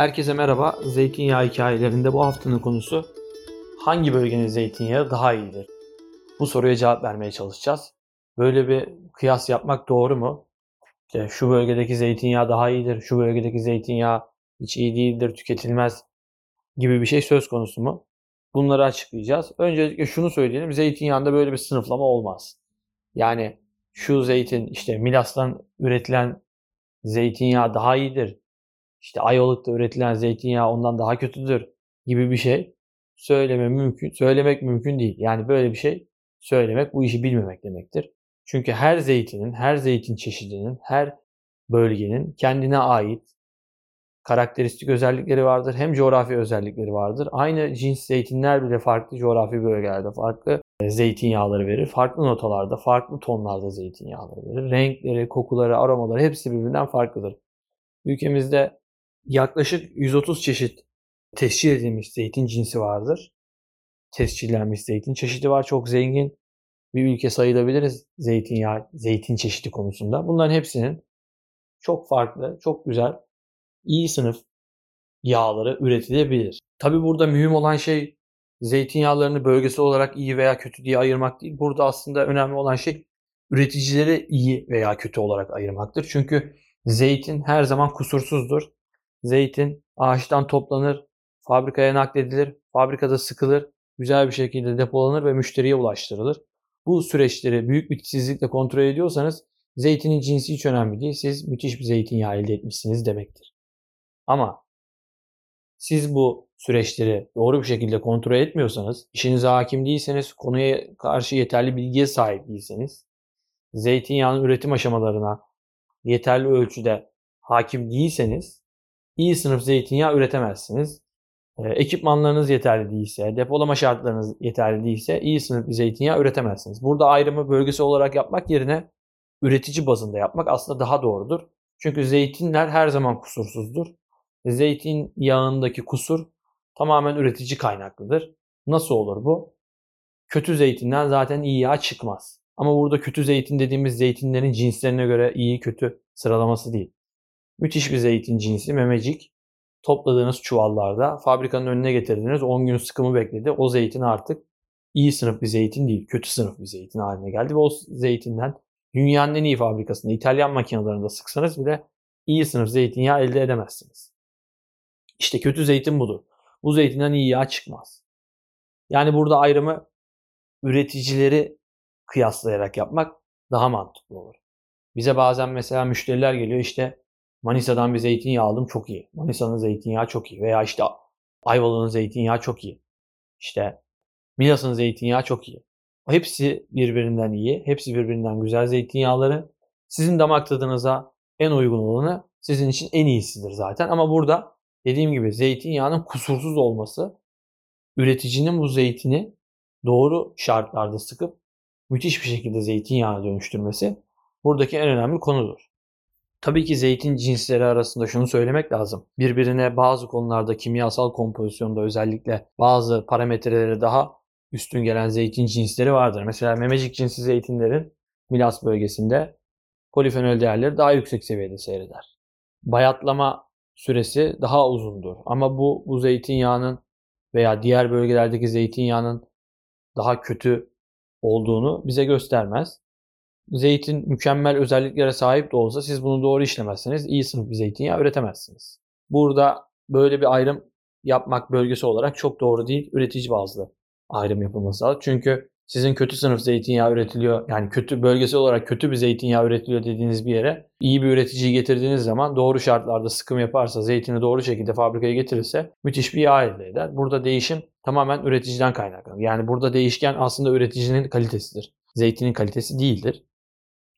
Herkese merhaba. Zeytinyağı hikayelerinde bu haftanın konusu hangi bölgenin zeytinyağı daha iyidir? Bu soruya cevap vermeye çalışacağız. Böyle bir kıyas yapmak doğru mu? İşte şu bölgedeki zeytinyağı daha iyidir, şu bölgedeki zeytinyağı hiç iyi değildir, tüketilmez gibi bir şey söz konusu mu? Bunları açıklayacağız. Öncelikle şunu söyleyelim. Zeytinyağında böyle bir sınıflama olmaz. Yani şu zeytin işte Milas'tan üretilen zeytinyağı daha iyidir. İşte Ayvalık'ta üretilen zeytinyağı ondan daha kötüdür gibi bir şey söyleme mümkün, söylemek mümkün değil. Yani böyle bir şey söylemek bu işi bilmemek demektir. Çünkü her zeytinin, her zeytin çeşidinin, her bölgenin kendine ait karakteristik özellikleri vardır. Hem coğrafi özellikleri vardır. Aynı cins zeytinler bile farklı coğrafi bölgelerde farklı e, zeytinyağları verir. Farklı notalarda, farklı tonlarda zeytinyağları verir. Renkleri, kokuları, aromaları hepsi birbirinden farklıdır. Ülkemizde yaklaşık 130 çeşit tescil edilmiş zeytin cinsi vardır. Tescillenmiş zeytin çeşidi var. Çok zengin bir ülke sayılabiliriz zeytinyağı, zeytin çeşidi konusunda. Bunların hepsinin çok farklı, çok güzel, iyi sınıf yağları üretilebilir. Tabi burada mühim olan şey zeytinyağlarını bölgesel olarak iyi veya kötü diye ayırmak değil. Burada aslında önemli olan şey üreticileri iyi veya kötü olarak ayırmaktır. Çünkü zeytin her zaman kusursuzdur. Zeytin ağaçtan toplanır, fabrikaya nakledilir, fabrikada sıkılır, güzel bir şekilde depolanır ve müşteriye ulaştırılır. Bu süreçleri büyük bir titizlikle kontrol ediyorsanız zeytinin cinsi hiç önemli değil. Siz müthiş bir zeytinyağı elde etmişsiniz demektir. Ama siz bu süreçleri doğru bir şekilde kontrol etmiyorsanız, işinize hakim değilseniz, konuya karşı yeterli bilgiye sahip değilseniz, zeytinyağının üretim aşamalarına yeterli ölçüde hakim değilseniz, iyi sınıf zeytinyağı üretemezsiniz. Ee, ekipmanlarınız yeterli değilse, depolama şartlarınız yeterli değilse iyi sınıf bir zeytinyağı üretemezsiniz. Burada ayrımı bölgesel olarak yapmak yerine üretici bazında yapmak aslında daha doğrudur. Çünkü zeytinler her zaman kusursuzdur. Zeytin yağındaki kusur tamamen üretici kaynaklıdır. Nasıl olur bu? Kötü zeytinden zaten iyi yağ çıkmaz. Ama burada kötü zeytin dediğimiz zeytinlerin cinslerine göre iyi kötü sıralaması değil. Müthiş bir zeytin cinsi memecik topladığınız çuvallarda fabrikanın önüne getirdiniz 10 gün sıkımı bekledi. O zeytin artık iyi sınıf bir zeytin değil, kötü sınıf bir zeytin haline geldi ve o zeytinden dünyanın en iyi fabrikasında İtalyan makinelerinde sıksanız bile iyi sınıf zeytinyağı elde edemezsiniz. İşte kötü zeytin budur. Bu zeytinden iyi yağ çıkmaz. Yani burada ayrımı üreticileri kıyaslayarak yapmak daha mantıklı olur. Bize bazen mesela müşteriler geliyor işte Manisa'dan bir zeytinyağı aldım çok iyi. Manisa'nın zeytinyağı çok iyi. Veya işte Ayvalık'ın zeytinyağı çok iyi. İşte Milas'ın zeytinyağı çok iyi. Hepsi birbirinden iyi. Hepsi birbirinden güzel zeytinyağları. Sizin damak tadınıza en uygun olanı sizin için en iyisidir zaten. Ama burada dediğim gibi zeytinyağının kusursuz olması üreticinin bu zeytini doğru şartlarda sıkıp müthiş bir şekilde zeytinyağına dönüştürmesi buradaki en önemli konudur. Tabii ki zeytin cinsleri arasında şunu söylemek lazım. Birbirine bazı konularda kimyasal kompozisyonda özellikle bazı parametreleri daha üstün gelen zeytin cinsleri vardır. Mesela memecik cinsi zeytinlerin Milas bölgesinde polifenol değerleri daha yüksek seviyede seyreder. Bayatlama süresi daha uzundur. Ama bu bu zeytinyağının veya diğer bölgelerdeki zeytinyağının daha kötü olduğunu bize göstermez zeytin mükemmel özelliklere sahip de olsa siz bunu doğru işlemezseniz iyi sınıf bir zeytinyağı üretemezsiniz. Burada böyle bir ayrım yapmak bölgesi olarak çok doğru değil. Üretici bazlı ayrım yapılması lazım. Çünkü sizin kötü sınıf zeytinyağı üretiliyor. Yani kötü bölgesel olarak kötü bir zeytinyağı üretiliyor dediğiniz bir yere iyi bir üreticiyi getirdiğiniz zaman doğru şartlarda sıkım yaparsa, zeytini doğru şekilde fabrikaya getirirse müthiş bir yağ elde eder. Burada değişim tamamen üreticiden kaynaklanır. Yani burada değişken aslında üreticinin kalitesidir. Zeytinin kalitesi değildir.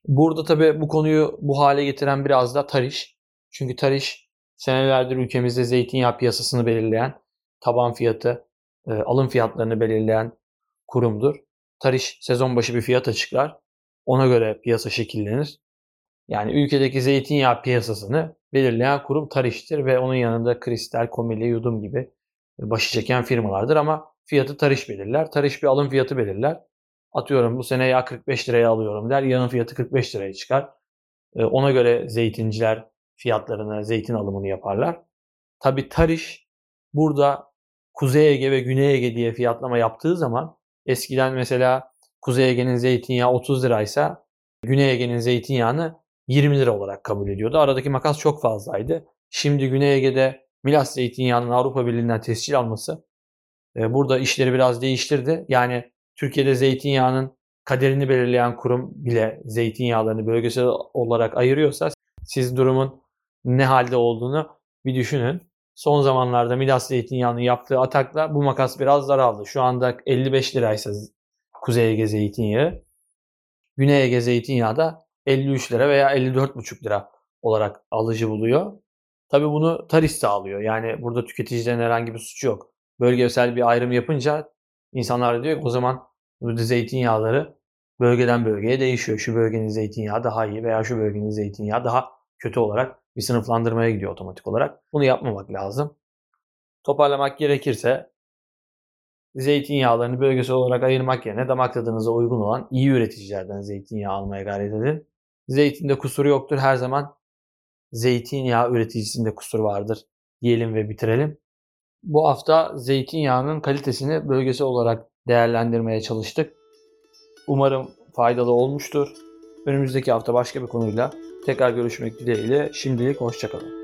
Burada tabii bu konuyu bu hale getiren biraz da Tariş. Çünkü Tariş senelerdir ülkemizde zeytinyağı piyasasını belirleyen, taban fiyatı, e, alım fiyatlarını belirleyen kurumdur. Tariş sezon başı bir fiyat açıklar. Ona göre piyasa şekillenir. Yani ülkedeki zeytinyağı piyasasını belirleyen kurum Tariş'tir ve onun yanında Kristal, Komili, Yudum gibi başı çeken firmalardır ama fiyatı Tariş belirler. Tariş bir alım fiyatı belirler. Atıyorum bu sene yağ 45 liraya alıyorum der. Yağın fiyatı 45 liraya çıkar. Ona göre zeytinciler fiyatlarını, zeytin alımını yaparlar. Tabi Tariş burada Kuzey Ege ve Güney Ege diye fiyatlama yaptığı zaman eskiden mesela Kuzey Ege'nin zeytinyağı 30 liraysa Güney Ege'nin zeytinyağını 20 lira olarak kabul ediyordu. Aradaki makas çok fazlaydı. Şimdi Güney Ege'de Milas zeytinyağının Avrupa Birliği'nden tescil alması burada işleri biraz değiştirdi. Yani Türkiye'de zeytinyağının kaderini belirleyen kurum bile zeytinyağlarını bölgesel olarak ayırıyorsa siz durumun ne halde olduğunu bir düşünün. Son zamanlarda Milas zeytinyağının yaptığı atakla bu makas biraz daraldı. Şu anda 55 liraysa Kuzey Ege zeytinyağı, Güney Ege zeytinyağı da 53 lira veya 54,5 lira olarak alıcı buluyor. Tabi bunu Taris sağlıyor. Yani burada tüketicilerin herhangi bir suçu yok. Bölgesel bir ayrım yapınca insanlar diyor ki o zaman burada zeytinyağları bölgeden bölgeye değişiyor. Şu bölgenin zeytinyağı daha iyi veya şu bölgenin zeytinyağı daha kötü olarak bir sınıflandırmaya gidiyor otomatik olarak. Bunu yapmamak lazım. Toparlamak gerekirse zeytinyağlarını bölgesel olarak ayırmak yerine damak tadınıza uygun olan iyi üreticilerden zeytinyağı almaya gayret edin. Zeytinde kusuru yoktur her zaman. Zeytinyağı üreticisinde kusur vardır diyelim ve bitirelim. Bu hafta zeytinyağının kalitesini bölgesel olarak değerlendirmeye çalıştık. Umarım faydalı olmuştur. Önümüzdeki hafta başka bir konuyla tekrar görüşmek dileğiyle şimdilik hoşçakalın.